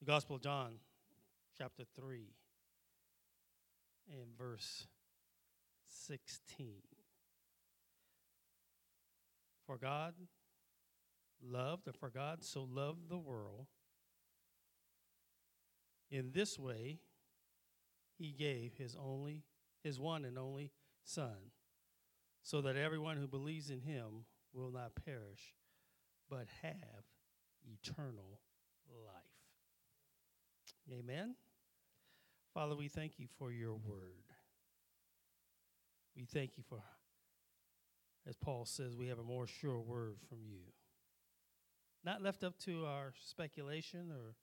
The Gospel of John, chapter 3, and verse 16. For God loved, or for God so loved the world, in this way he gave his only, his one and only Son, so that everyone who believes in him will not perish, but have eternal life. Amen. Father, we thank you for your word. We thank you for, as Paul says, we have a more sure word from you. Not left up to our speculation or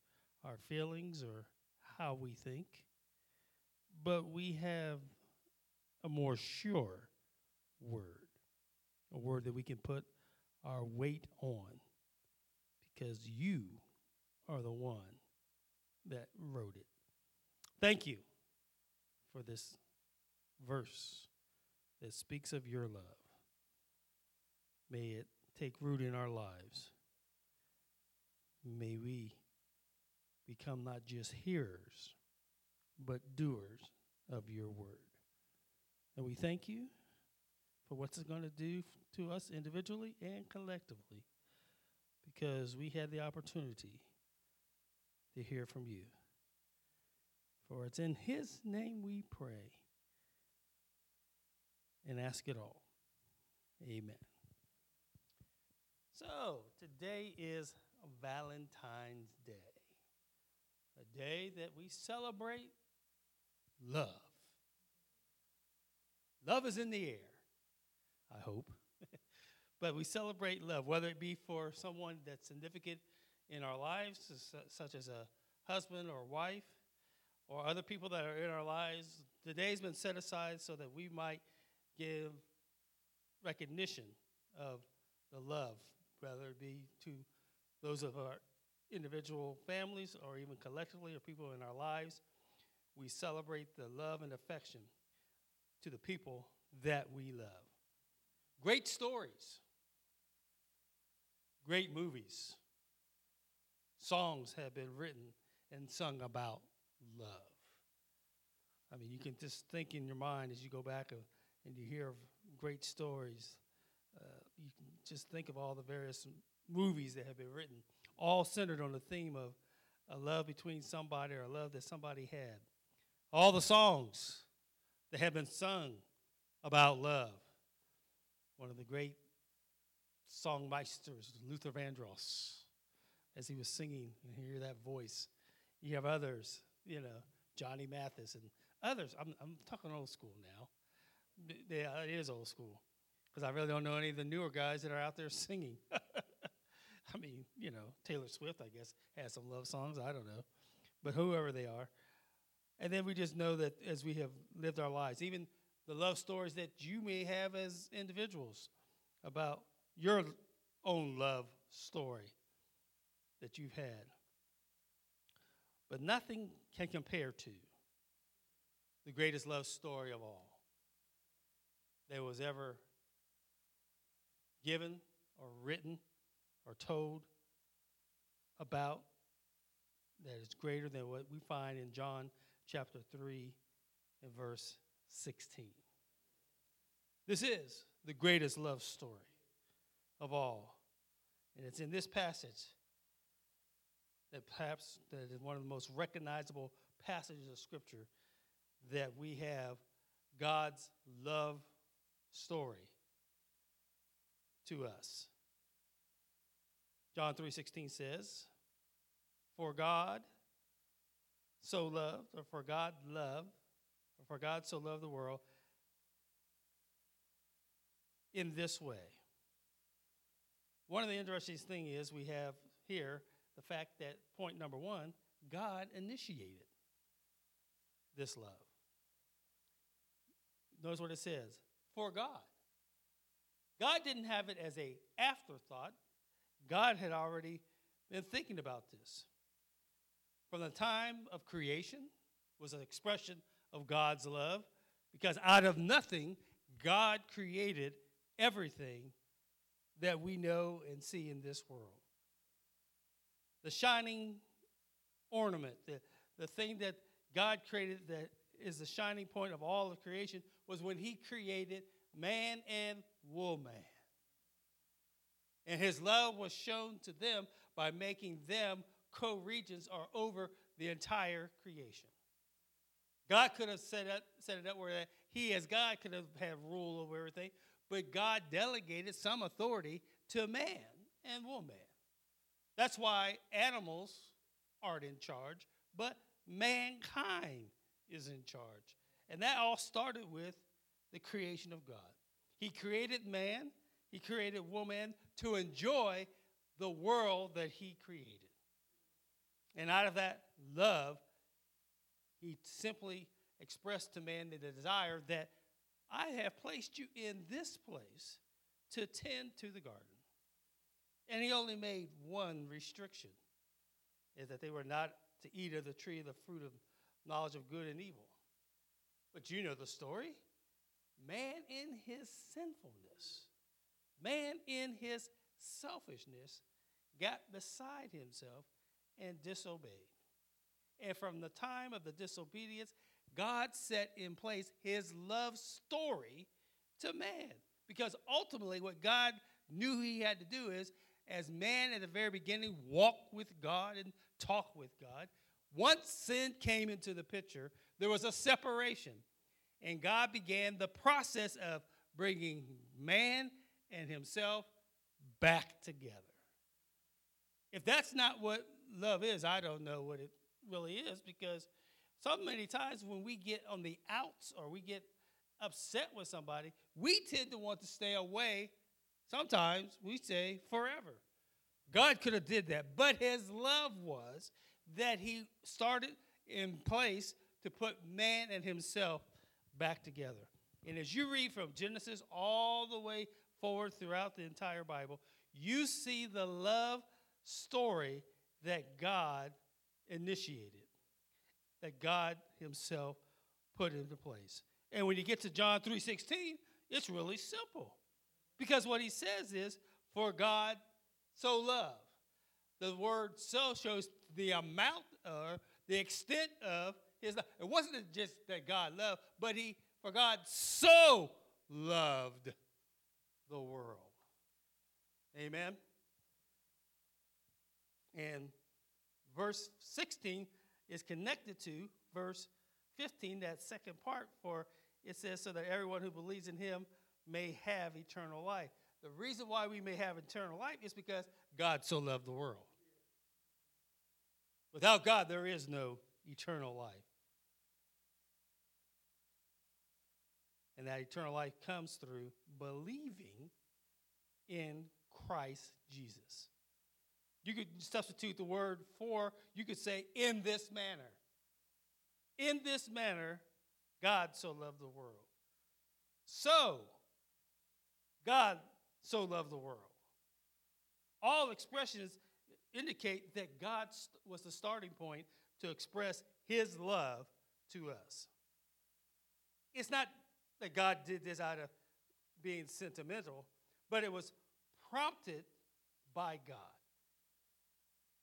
our feelings or how we think, but we have a more sure word, a word that we can put our weight on because you are the one that wrote it. Thank you for this verse that speaks of your love. May it take root in our lives. May we become not just hearers, but doers of your word. And we thank you for what it's going to do to us individually and collectively because we had the opportunity to hear from you. For it's in His name we pray and ask it all. Amen. So, today is Valentine's Day, a day that we celebrate love. Love is in the air, I hope. but we celebrate love, whether it be for someone that's significant in our lives, such as a husband or wife, or other people that are in our lives. The day's been set aside so that we might give recognition of the love, whether it be to those of our individual families or even collectively or people in our lives. We celebrate the love and affection to the people that we love. Great stories, great movies, songs have been written and sung about love. I mean, you can just think in your mind as you go back and you hear of great stories. Uh, you can just think of all the various movies that have been written, all centered on the theme of a love between somebody or a love that somebody had. All the songs that have been sung about love. One of the great songmeisters, Luther Vandross, as he was singing, and hear that voice. You have others, you know, Johnny Mathis and others. I'm, I'm talking old school now. Yeah, it is old school because I really don't know any of the newer guys that are out there singing. I mean, you know, Taylor Swift, I guess, has some love songs. I don't know. But whoever they are. And then we just know that as we have lived our lives, even the love stories that you may have as individuals about your own love story that you've had. But nothing can compare to the greatest love story of all that was ever given or written or told about that is greater than what we find in John chapter 3 and verse 16. This is the greatest love story of all. And it's in this passage that perhaps that is one of the most recognizable passages of scripture that we have God's love story to us. John 3:16 says, "For God so loved, or for God loved, or for God so loved the world in this way." One of the interesting things is we have here the fact that point number one, God initiated this love. Notice what it says for God. God didn't have it as a afterthought. God had already been thinking about this. From the time of creation was an expression of God's love because out of nothing God created everything that we know and see in this world. The shining ornament, the, the thing that God created that is the shining point of all of creation, was when He created man and woman. And His love was shown to them by making them co regents or over the entire creation. God could have set, up, set it up where He, as God, could have had rule over everything, but God delegated some authority to man and woman. That's why animals aren't in charge, but mankind is in charge. And that all started with the creation of God. He created man, he created woman to enjoy the world that he created. And out of that love, he simply expressed to man the desire that I have placed you in this place to tend to the garden. And he only made one restriction is that they were not to eat of the tree of the fruit of knowledge of good and evil. But you know the story. Man in his sinfulness, man in his selfishness, got beside himself and disobeyed. And from the time of the disobedience, God set in place his love story to man. Because ultimately, what God knew he had to do is, as man at the very beginning walked with God and talked with God, once sin came into the picture, there was a separation. And God began the process of bringing man and himself back together. If that's not what love is, I don't know what it really is because so many times when we get on the outs or we get upset with somebody, we tend to want to stay away. Sometimes we say forever. God could have did that, but his love was that he started in place to put man and himself back together. And as you read from Genesis all the way forward throughout the entire Bible, you see the love story that God initiated, that God himself put into place. And when you get to John 3:16, it's really simple. Because what he says is, for God so loved. The word so shows the amount or the extent of his love. It wasn't just that God loved, but he, for God so loved the world. Amen. And verse 16 is connected to verse 15, that second part, for it says, so that everyone who believes in him may have eternal life. The reason why we may have eternal life is because God so loved the world. Without God, there is no eternal life. And that eternal life comes through believing in Christ Jesus. You could substitute the word for, you could say, in this manner. In this manner, God so loved the world. So, God so loved the world. All expressions indicate that God was the starting point to express his love to us. It's not that God did this out of being sentimental, but it was prompted by God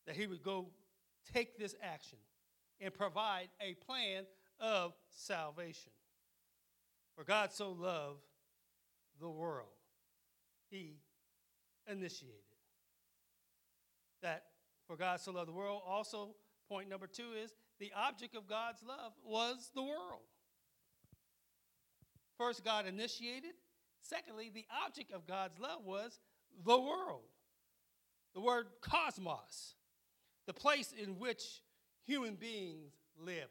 that he would go take this action and provide a plan of salvation. For God so loved the world, he initiated. That for God so loved the world, also, point number two is the object of God's love was the world. First, God initiated. Secondly, the object of God's love was the world. The word cosmos, the place in which human beings live.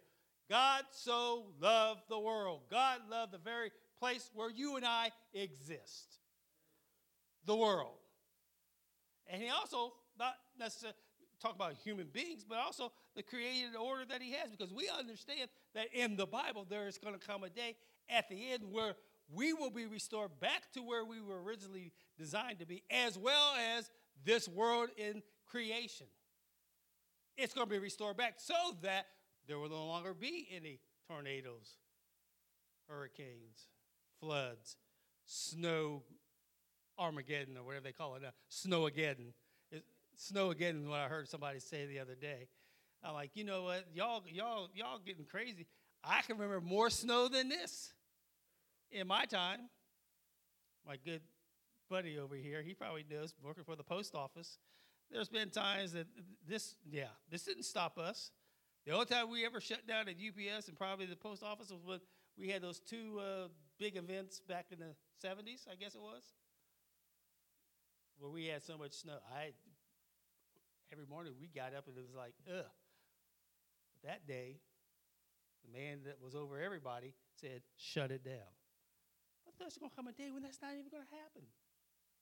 God so loved the world. God loved the very place where you and I exist the world. And he also, not necessarily talk about human beings, but also the created order that he has, because we understand that in the Bible there is going to come a day at the end where we will be restored back to where we were originally designed to be, as well as this world in creation. It's going to be restored back so that there will no longer be any tornadoes, hurricanes, floods, snow Armageddon or whatever they call it now, Snowmageddon. Snowmageddon is what I heard somebody say the other day. I'm like, you know what? Y'all, y'all, y'all getting crazy. I can remember more snow than this in my time. My good buddy over here, he probably knows, working for the post office. There's been times that this, yeah, this didn't stop us. The only time we ever shut down at UPS and probably the post office was when we had those two uh, big events back in the 70s, I guess it was, where we had so much snow. I every morning we got up and it was like, ugh. But that day, the man that was over everybody said, shut it down. But there's going to come a day when that's not even going to happen.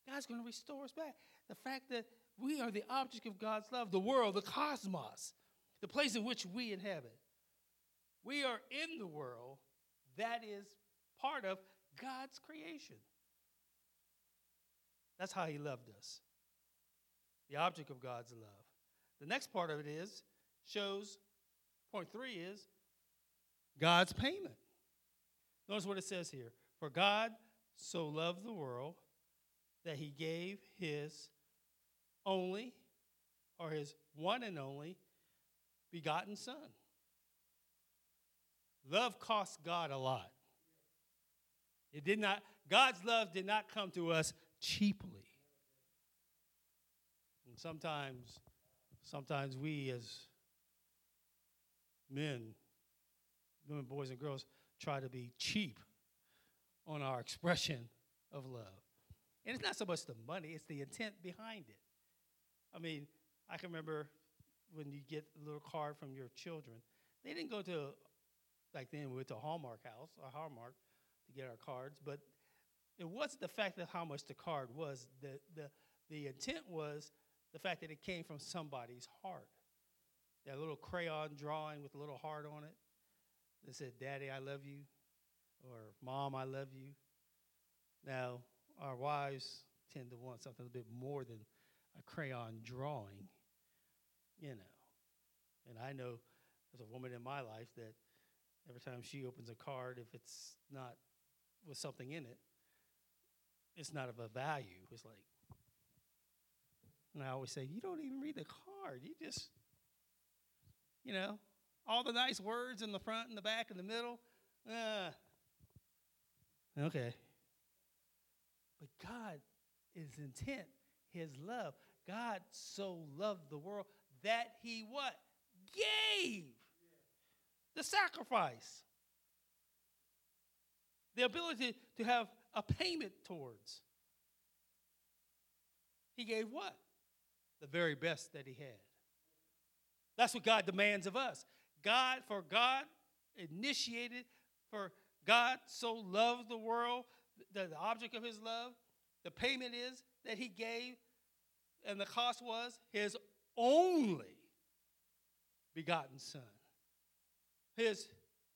God's going to restore us back. The fact that we are the object of God's love, the world, the cosmos, the place in which we inhabit. We are in the world that is part of God's creation. That's how He loved us. The object of God's love. The next part of it is, shows, point three is God's payment. Notice what it says here. For God so loved the world that he gave his only, or his one and only, begotten Son. Love costs God a lot. It did not, God's love did not come to us cheaply. And sometimes, sometimes we as men, women, boys, and girls try to be cheap on our expression of love. And it's not so much the money, it's the intent behind it. I mean, I can remember when you get a little card from your children, they didn't go to, like then we went to Hallmark house, a Hallmark, to get our cards, but it wasn't the fact of how much the card was. The, the, the intent was the fact that it came from somebody's heart. That little crayon drawing with a little heart on it that said, Daddy, I love you, or Mom, I love you. Now, our wives tend to want something a bit more than a crayon drawing, you know. And I know there's a woman in my life that every time she opens a card, if it's not with something in it, it's not of a value. It's like, and I always say, you don't even read the card. You just, you know, all the nice words in the front and the back and the middle. Uh, okay. But God is intent, his love. God so loved the world that he what? Gave the sacrifice. The ability to have a payment towards. He gave what? The very best that he had. That's what God demands of us. God, for God initiated, for God so loved the world, the, the object of his love. The payment is that he gave, and the cost was his only begotten Son. His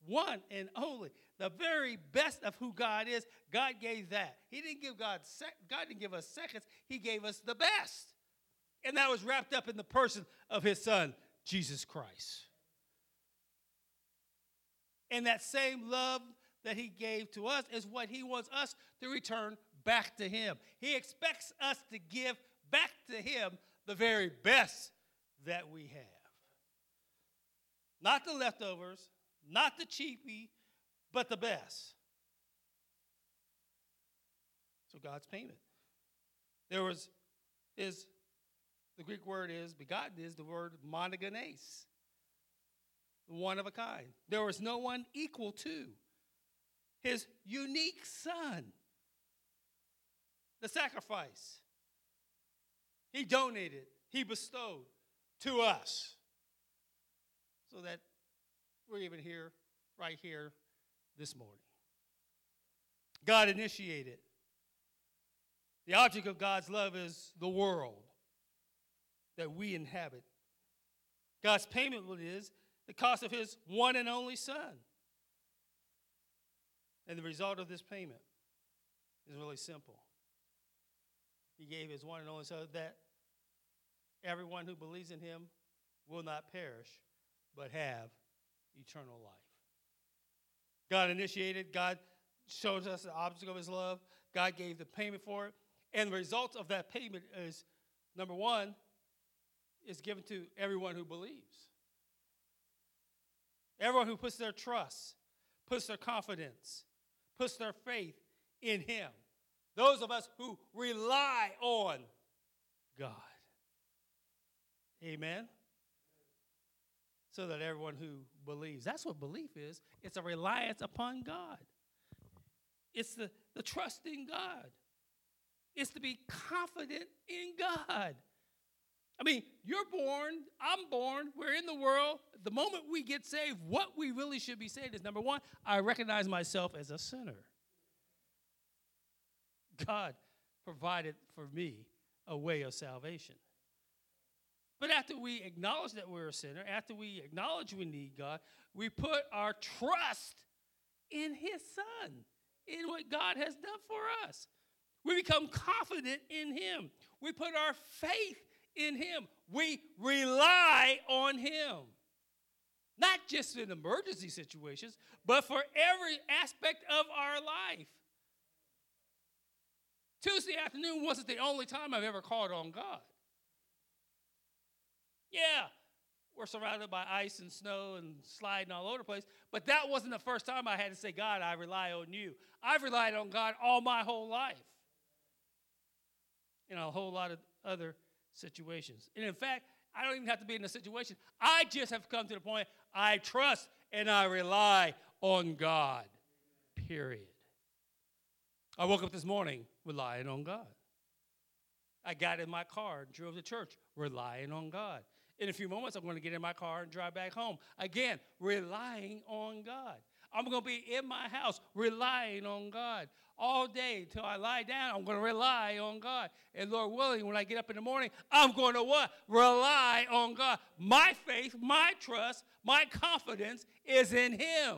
one and only, the very best of who God is, God gave that. He didn't give God sec- God didn't give us seconds, he gave us the best. And that was wrapped up in the person of his son, Jesus Christ. And that same love that he gave to us is what he wants us to return back to him. He expects us to give back to him the very best that we have. Not the leftovers, not the cheapie, but the best. So God's payment. There was is the Greek word is begotten is the word monogenes, one of a kind. There was no one equal to his unique son, the sacrifice. He donated, he bestowed to us so that we're even here, right here this morning. God initiated. The object of God's love is the world that we inhabit. God's payment is the cost of his one and only son. And the result of this payment is really simple. He gave his one and only son that everyone who believes in him will not perish, but have eternal life. God initiated, God shows us the object of his love, God gave the payment for it. And the result of that payment is number one, is given to everyone who believes. Everyone who puts their trust, puts their confidence, puts their faith in Him. Those of us who rely on God. Amen. So that everyone who believes, that's what belief is. It's a reliance upon God. It's the, the trust in God. It's to be confident in God. I mean, you're born, I'm born, we're in the world. The moment we get saved, what we really should be saying is number one, I recognize myself as a sinner. God provided for me a way of salvation. But after we acknowledge that we're a sinner, after we acknowledge we need God, we put our trust in His Son, in what God has done for us. We become confident in Him. We put our faith in Him. We rely on Him. Not just in emergency situations, but for every aspect of our life. Tuesday afternoon wasn't the only time I've ever called on God. Yeah, we're surrounded by ice and snow and sliding all over the place, but that wasn't the first time I had to say, God, I rely on you. I've relied on God all my whole life in a whole lot of other situations. And in fact, I don't even have to be in a situation. I just have come to the point I trust and I rely on God. Period. I woke up this morning relying on God. I got in my car and drove to church relying on God. In a few moments, I'm going to get in my car and drive back home. Again, relying on God. I'm going to be in my house relying on God all day until I lie down. I'm going to rely on God. And Lord willing, when I get up in the morning, I'm going to what? Rely on God. My faith, my trust, my confidence is in Him.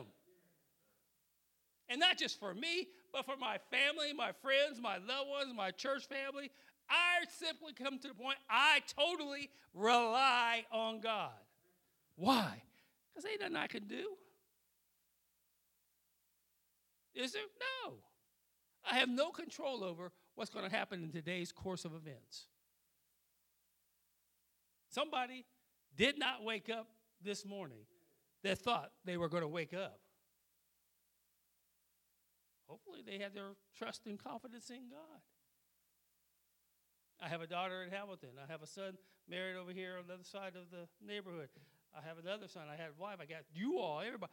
And not just for me, but for my family, my friends, my loved ones, my church family. I simply come to the point I totally rely on God. Why? Because ain't nothing I can do. Is there? No. I have no control over what's going to happen in today's course of events. Somebody did not wake up this morning that thought they were going to wake up. Hopefully, they had their trust and confidence in God. I have a daughter in Hamilton. I have a son married over here on the other side of the neighborhood. I have another son. I have a wife. I got you all, everybody.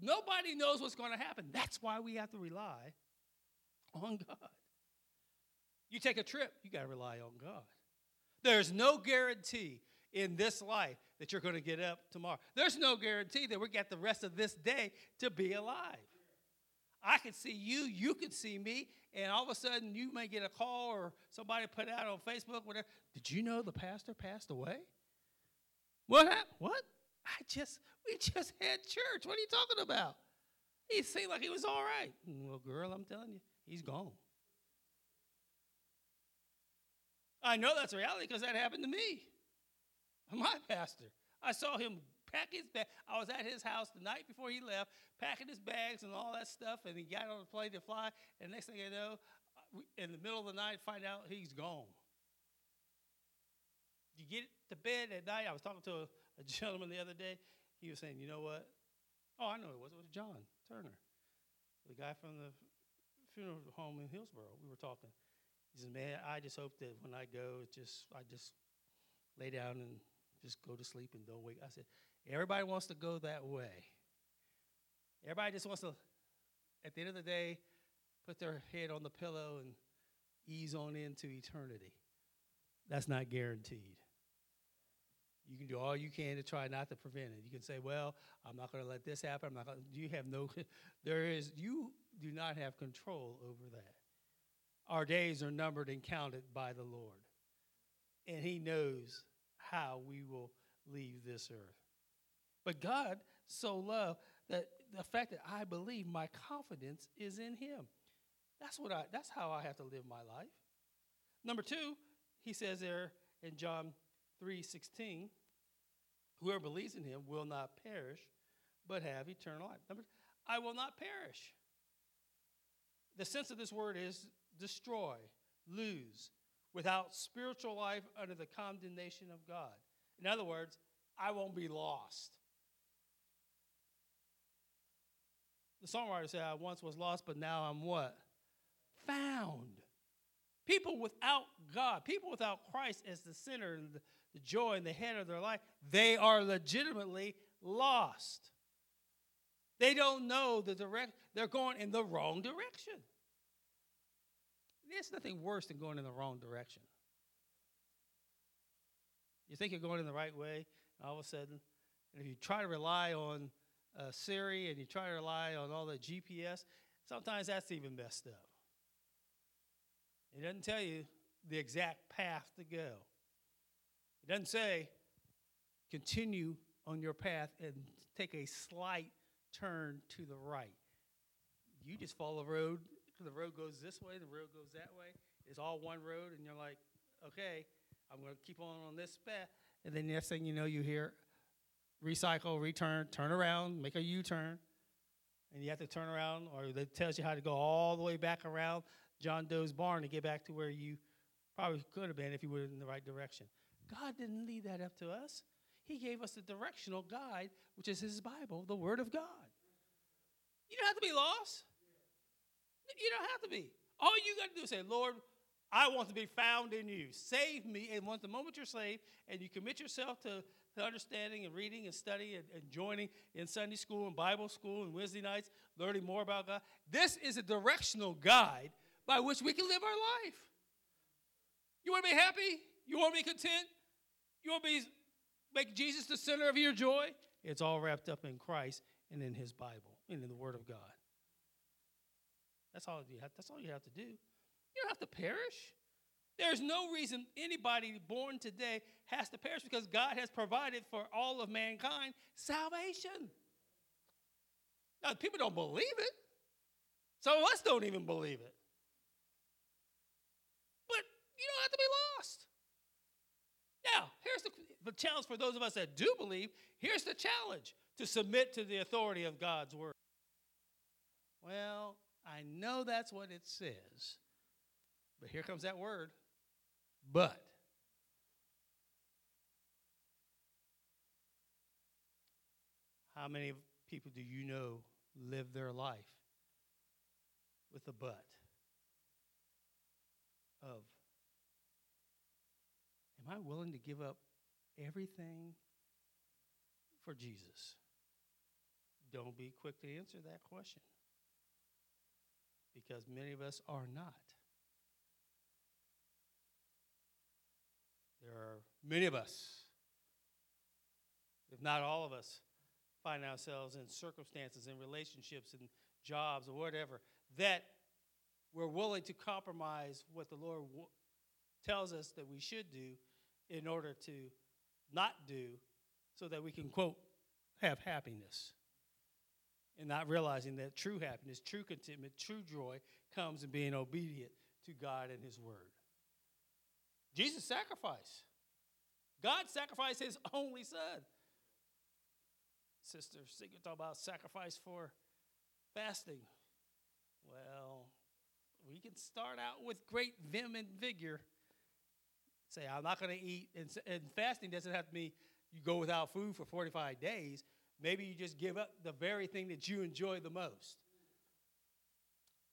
Nobody knows what's going to happen. That's why we have to rely on God. You take a trip, you got to rely on God. There's no guarantee in this life that you're going to get up tomorrow. There's no guarantee that we got the rest of this day to be alive. I can see you, you can see me, and all of a sudden you may get a call or somebody put out on Facebook, whatever. Did you know the pastor passed away? What happened? What? I just, we just had church. What are you talking about? He seemed like he was all right. Well, girl, I'm telling you, he's gone. I know that's reality because that happened to me. My pastor. I saw him pack his bag. I was at his house the night before he left, packing his bags and all that stuff, and he got on the plane to fly. And next thing I know, uh, in the middle of the night, find out he's gone. You get to bed at night. I was talking to a, a gentleman the other day. He was saying, "You know what? Oh, I know it was. It was John Turner, the guy from the funeral home in Hillsboro. We were talking. He said, "Man, I just hope that when I go, just I just lay down and just go to sleep and don't wake." I said, "Everybody wants to go that way. Everybody just wants to, at the end of the day, put their head on the pillow and ease on into eternity. That's not guaranteed. You can do all you can to try not to prevent it. You can say, "Well, I'm not going to let this happen. I'm not going." You have no. There is. You do not have control over that. Our days are numbered and counted by the Lord, and He knows how we will leave this earth. But God so loved that the fact that I believe my confidence is in Him. That's what I. That's how I have to live my life. Number two, He says there in John 3:16, whoever believes in him will not perish, but have eternal life. Number, I will not perish. The sense of this word is destroy, lose, without spiritual life under the condemnation of God. In other words, I won't be lost. The songwriter said, I once was lost, but now I'm what? Found. People without God, people without Christ as the center and the, joy and the head of their life, they are legitimately lost. They don't know the direct, they're going in the wrong direction. There's nothing worse than going in the wrong direction. You think you're going in the right way, and all of a sudden, and if you try to rely on uh, Siri and you try to rely on all the GPS, sometimes that's even messed up. It doesn't tell you the exact path to go. It doesn't say continue on your path and take a slight turn to the right. You just follow the road. The road goes this way, the road goes that way. It's all one road, and you're like, okay, I'm going to keep on on this path. And then the next thing you know, you hear recycle, return, turn around, make a U turn. And you have to turn around, or it tells you how to go all the way back around John Doe's barn to get back to where you probably could have been if you were in the right direction. God didn't leave that up to us. He gave us the directional guide, which is His Bible, the Word of God. You don't have to be lost. You don't have to be. All you got to do is say, Lord, I want to be found in you. Save me. And once the moment you're saved and you commit yourself to, understanding and reading and studying and, and joining in Sunday school and Bible school and Wednesday nights, learning more about God, this is a directional guide by which we can live our life. You want to be happy? You want to be content? You want to be make Jesus the center of your joy? It's all wrapped up in Christ and in his Bible and in the Word of God. That's all you have, that's all you have to do. You don't have to perish. There's no reason anybody born today has to perish because God has provided for all of mankind salvation. Now, people don't believe it. Some of us don't even believe it. But you don't have to be lost. Now, here's the, the challenge for those of us that do believe. Here's the challenge to submit to the authority of God's word. Well, I know that's what it says. But here comes that word. But. How many people do you know live their life with a but of, am I willing to give up everything for Jesus? Don't be quick to answer that question because many of us are not. There are many of us, if not all of us, find ourselves in circumstances, in relationships, in jobs, or whatever, that we're willing to compromise what the Lord w- tells us that we should do in order to not do so that we can, quote, have happiness and not realizing that true happiness, true contentment, true joy comes in being obedient to God and His Word. Jesus sacrificed. God sacrificed His only Son. Sister Sigrid talk about sacrifice for fasting. Well, we can start out with great vim and vigor. Say, I'm not going to eat. And, and fasting doesn't have to mean you go without food for 45 days. Maybe you just give up the very thing that you enjoy the most.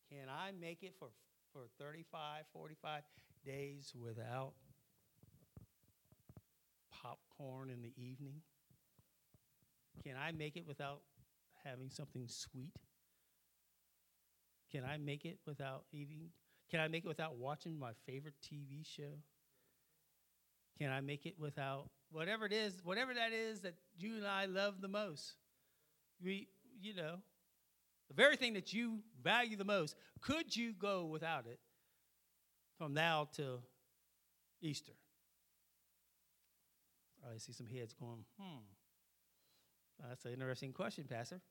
Can I make it for, for 35, 45 days without popcorn in the evening? Can I make it without having something sweet? Can I make it without eating? Can I make it without watching my favorite TV show? Can I make it without whatever it is, whatever that is that you and I love the most? We, you know, the very thing that you value the most, could you go without it from now till Easter? I see some heads going, hmm. That's an interesting question, Pastor.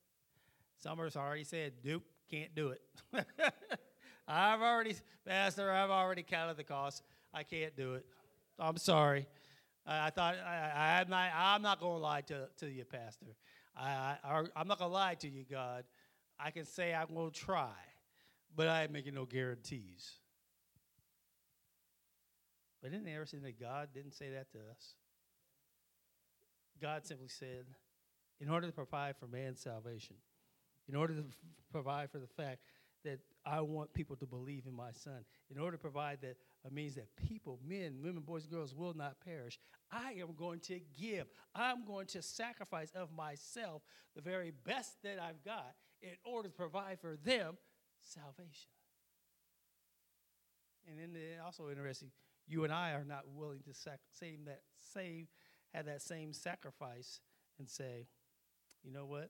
Us already said, nope, can't do it. I've already, Pastor, I've already counted the cost. I can't do it. I'm sorry. I, I thought I, am not. I'm not going to lie to, to you, Pastor. I, I, I'm not going to lie to you, God. I can say I'm going to try, but I ain't making no guarantees. But isn't it interesting that God didn't say that to us? God simply said, in order to provide for man's salvation, in order to provide for the fact that I want people to believe in my son, in order to provide that uh, means that people, men, women, boys, and girls will not perish, I am going to give. I'm going to sacrifice of myself the very best that I've got in order to provide for them salvation. And then also interesting, you and I are not willing to sac- that save have that same sacrifice and say, you know what?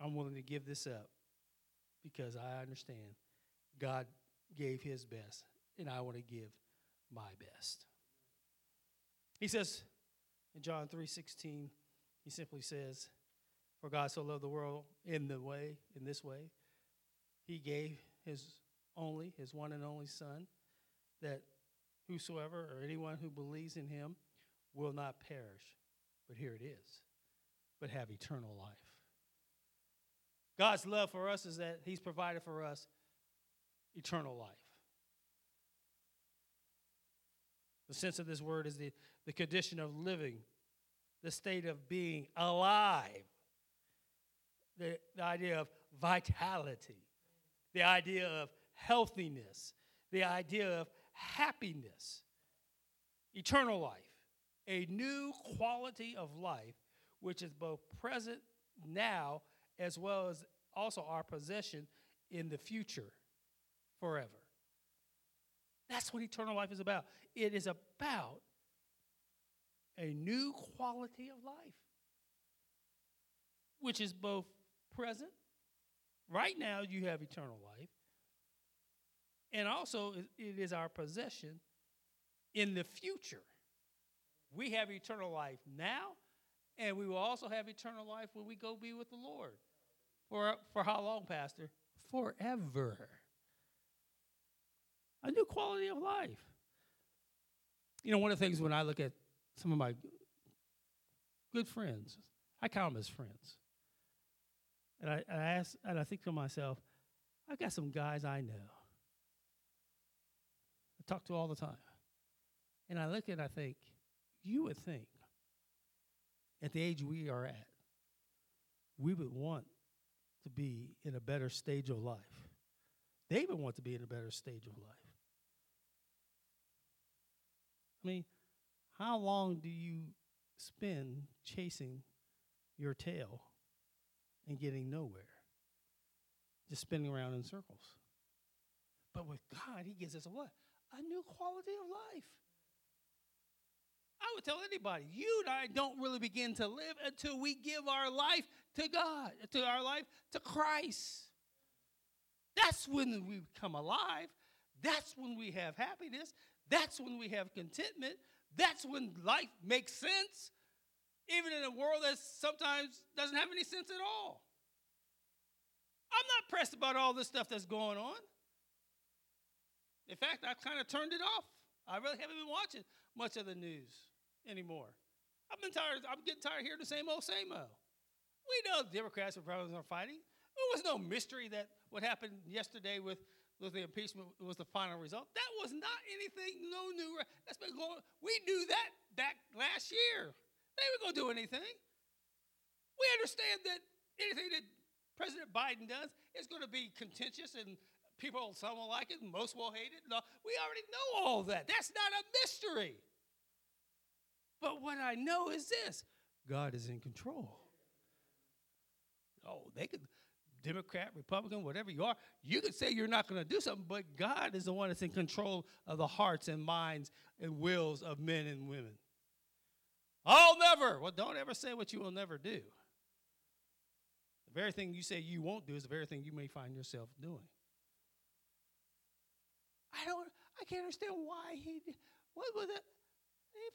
I'm willing to give this up because I understand God gave his best and I want to give my best. He says in John 3:16, he simply says, "For God so loved the world in the way, in this way, he gave his only, his one and only son, that whosoever or anyone who believes in him will not perish, but here it is, but have eternal life. God's love for us is that he's provided for us eternal life. The sense of this word is the, the condition of living, the state of being alive, the, the idea of vitality, the idea of healthiness, the idea of happiness, eternal life, a new quality of life, which is both present now as well as also our possession in the future forever. That's what eternal life is about. It is about a new quality of life, which is both present. Right now, you have eternal life. And also, it is our possession in the future. We have eternal life now, and we will also have eternal life when we go be with the Lord. For, for how long, Pastor? Forever. A new quality of life. You know, one of the things when I look at some of my good friends, I count them as friends. And I, I ask, and I think to myself, I've got some guys I know. Talk to all the time. And I look and I think, you would think at the age we are at, we would want to be in a better stage of life. They would want to be in a better stage of life. I mean, how long do you spend chasing your tail and getting nowhere? Just spinning around in circles. But with God, He gives us a what? A new quality of life. I would tell anybody, you and I don't really begin to live until we give our life to God, to our life to Christ. That's when we come alive. That's when we have happiness. That's when we have contentment. That's when life makes sense, even in a world that sometimes doesn't have any sense at all. I'm not pressed about all this stuff that's going on. In fact, I've kind of turned it off. I really haven't been watching much of the news anymore. I've been tired. I'm getting tired of hearing the same old, same old. We know Democrats and Republicans are fighting. It was no mystery that what happened yesterday with, with the impeachment was the final result. That was not anything, no new. That's been going. We knew that back last year. They were going to do anything. We understand that anything that President Biden does is going to be contentious and people, some will like it, most will hate it. No, we already know all that. That's not a mystery. But what I know is this God is in control. Oh, they could, Democrat, Republican, whatever you are, you could say you're not going to do something, but God is the one that's in control of the hearts and minds and wills of men and women. I'll never. Well, don't ever say what you will never do. The very thing you say you won't do is the very thing you may find yourself doing. I don't, I can't understand why he, what was it?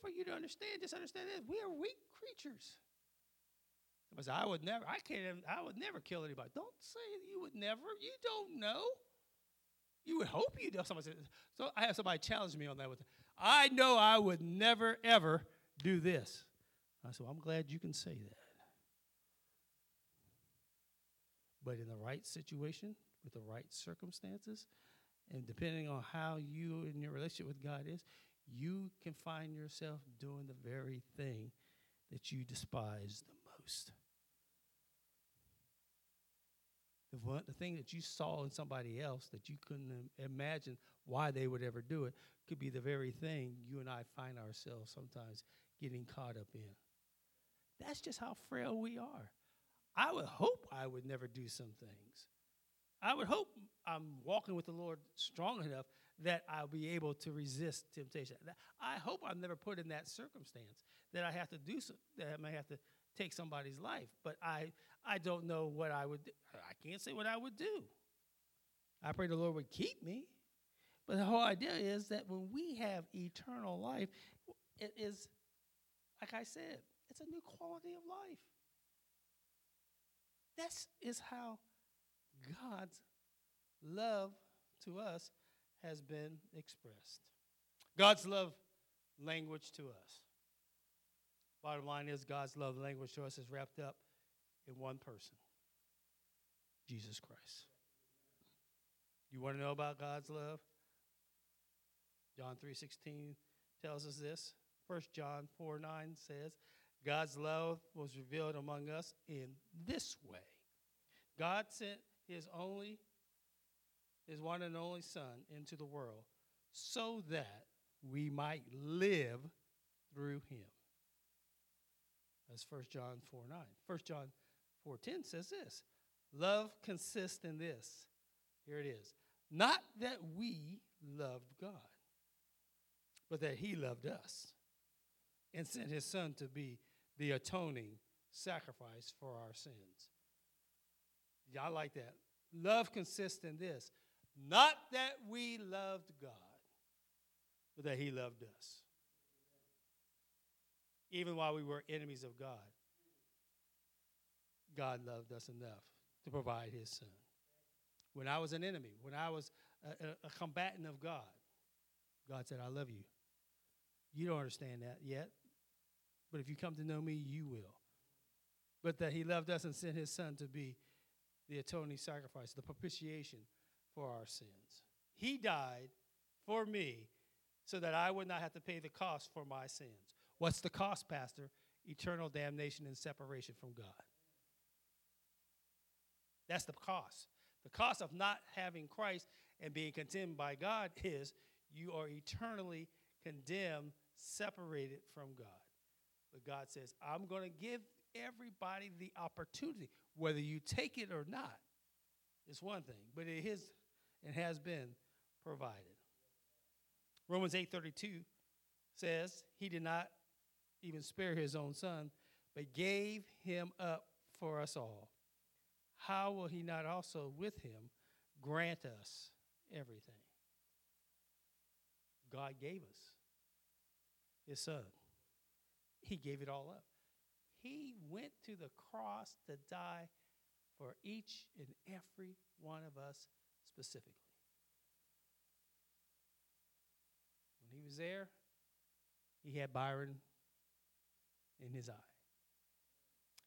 for you to understand, just understand this. We are weak creatures. I would never, I can't, I would never kill anybody. Don't say you would never. You don't know. You would hope you do. Somebody said, so I have somebody challenge me on that. With, I know I would never, ever do this. I said, well, I'm glad you can say that. But in the right situation, with the right circumstances, and depending on how you and your relationship with God is, you can find yourself doing the very thing that you despise the most. the, one, the thing that you saw in somebody else that you couldn't imagine why they would ever do it could be the very thing you and I find ourselves sometimes getting caught up in. That's just how frail we are. I would hope I would never do some things. I would hope I'm walking with the Lord strong enough that I'll be able to resist temptation. I hope I'm never put in that circumstance that I have to do so, that I may have to take somebody's life. But I, I don't know what I would do. I can't say what I would do. I pray the Lord would keep me. But the whole idea is that when we have eternal life, it is, like I said, it's a new quality of life. That is is how God's love to us has been expressed. God's love language to us. Bottom line is, God's love language to us is wrapped up in one person Jesus Christ. You want to know about God's love? John 3:16 tells us this. 1 John 4 9 says, God's love was revealed among us in this way. God sent his only, his one and only Son into the world so that we might live through him. That's 1 John 4 9. 1 John 4 10 says this Love consists in this. Here it is. Not that we loved God, but that he loved us and sent his Son to be the atoning sacrifice for our sins. Yeah, I like that. Love consists in this not that we loved God, but that He loved us. Even while we were enemies of God, God loved us enough to provide His Son. When I was an enemy, when I was a, a, a combatant of God, God said, I love you. You don't understand that yet, but if you come to know me, you will. But that he loved us and sent his son to be the atoning sacrifice, the propitiation for our sins. He died for me so that I would not have to pay the cost for my sins. What's the cost, Pastor? Eternal damnation and separation from God. That's the cost. The cost of not having Christ and being condemned by God is you are eternally condemned, separated from God. But God says, I'm going to give everybody the opportunity, whether you take it or not. It's one thing, but it is and has been provided. Romans 8:32 says, "He did not even spare his own son, but gave him up for us all. How will he not also with him grant us everything?" God gave us his son. He gave it all up. He went to the cross to die for each and every one of us specifically. When he was there, he had Byron in his eye.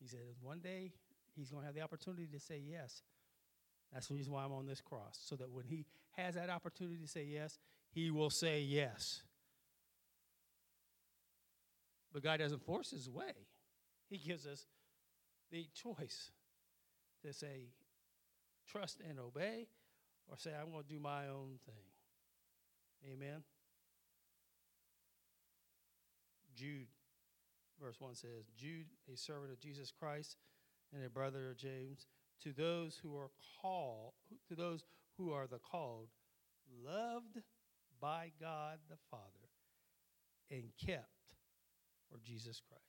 He said, one day he's going to have the opportunity to say yes. That's the reason why I'm on this cross, so that when he has that opportunity to say yes, he will say yes. But God doesn't force his way. He gives us the choice to say, trust and obey, or say, I'm going to do my own thing. Amen. Jude, verse 1 says, Jude, a servant of Jesus Christ and a brother of James, to those who are called, to those who are the called, loved by God the Father, and kept for Jesus Christ.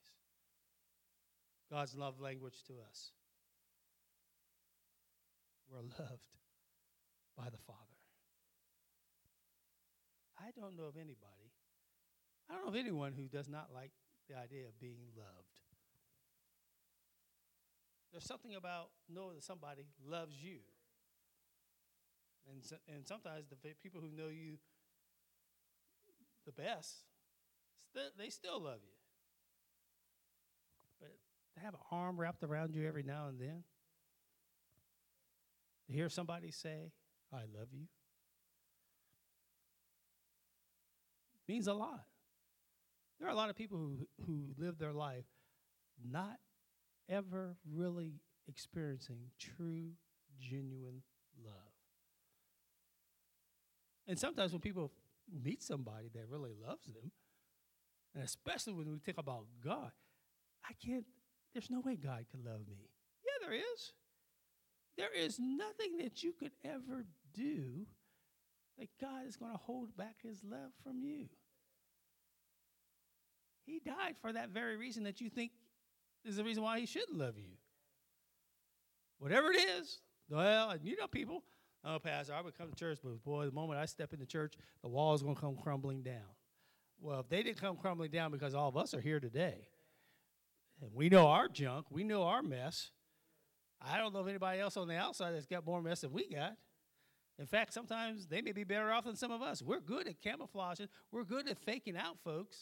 God's love language to us. We're loved by the Father. I don't know of anybody, I don't know of anyone who does not like the idea of being loved. There's something about knowing that somebody loves you. And, and sometimes the people who know you the best, they still love you. But to have an arm wrapped around you every now and then, to hear somebody say, I love you, means a lot. There are a lot of people who, who live their life not ever really experiencing true, genuine love. And sometimes when people meet somebody that really loves them, and especially when we think about God, I can't, there's no way God could love me. Yeah, there is. There is nothing that you could ever do that God is going to hold back his love from you. He died for that very reason that you think is the reason why he shouldn't love you. Whatever it is, well, you know people, oh, Pastor, I would come to church, but boy, the moment I step into church, the wall is going to come crumbling down. Well, if they didn't come crumbling down because all of us are here today, and we know our junk, we know our mess. I don't know of anybody else on the outside that's got more mess than we got. In fact, sometimes they may be better off than some of us. We're good at camouflaging, we're good at faking out folks.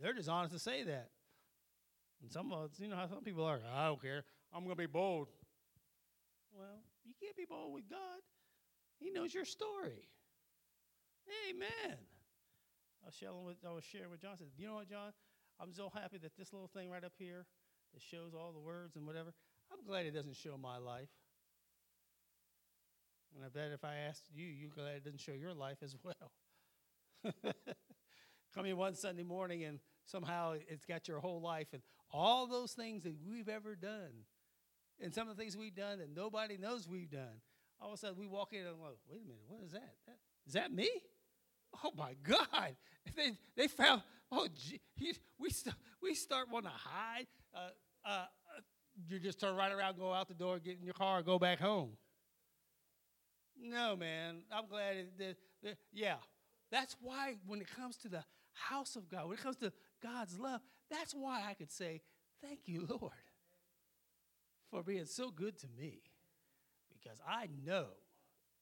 They're just honest to say that. And some of us, you know how some people are, I don't care. I'm going to be bold. Well, you can't be bold with God. He knows your story. Amen. I was sharing with, I was sharing with John. I said, you know what, John? I'm so happy that this little thing right up here that shows all the words and whatever, I'm glad it doesn't show my life. And I bet if I asked you, you're glad it doesn't show your life as well. Come in one Sunday morning and somehow it's got your whole life and all those things that we've ever done and some of the things we've done that nobody knows we've done. All of a sudden we walk in and like, wait a minute, what is that? that is that me? Oh my God. They, they found, oh, gee, we, st- we start wanting to hide. Uh, uh, you just turn right around, go out the door, get in your car, go back home. No, man. I'm glad it, that, that, yeah. That's why when it comes to the house of God, when it comes to God's love, that's why I could say, Thank you, Lord, for being so good to me. Because I know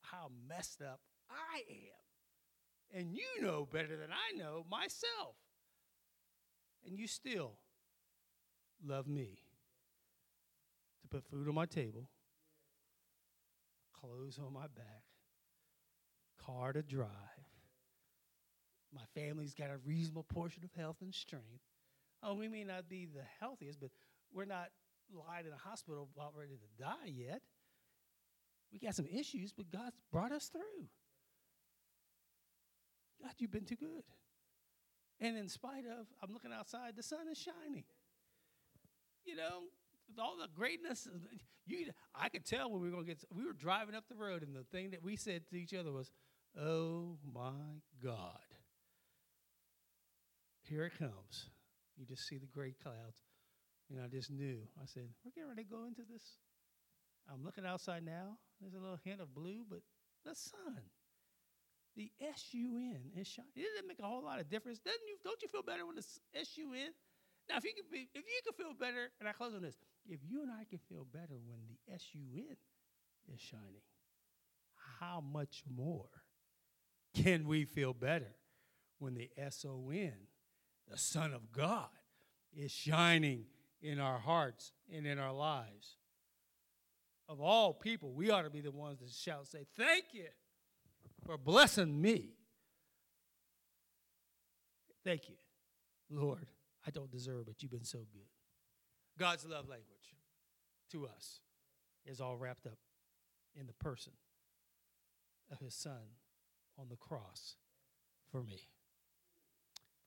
how messed up I am. And you know better than I know myself. And you still love me to put food on my table, clothes on my back, car to drive. My family's got a reasonable portion of health and strength. Oh, we may not be the healthiest, but we're not lying in a hospital about ready to die yet. We got some issues, but God's brought us through. God, you've been too good. And in spite of, I'm looking outside, the sun is shining. You know, all the greatness, you, I could tell when we were going to get, we were driving up the road, and the thing that we said to each other was, Oh my God. Here it comes. You just see the gray clouds. And I just knew. I said, We're getting ready to go into this. I'm looking outside now. There's a little hint of blue, but the sun. The S-U-N is shining. It doesn't make a whole lot of difference. Doesn't you, don't you feel better when it's S-U-N? Now, if you can be, if you can feel better, and I close on this, if you and I can feel better when the S-U-N is shining, how much more can we feel better when the S-O-N, the Son of God, is shining in our hearts and in our lives? Of all people, we ought to be the ones that shout, say, Thank you for blessing me. Thank you, Lord. I don't deserve it. You've been so good. God's love language to us is all wrapped up in the person of his son on the cross for me.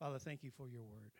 Father, thank you for your word.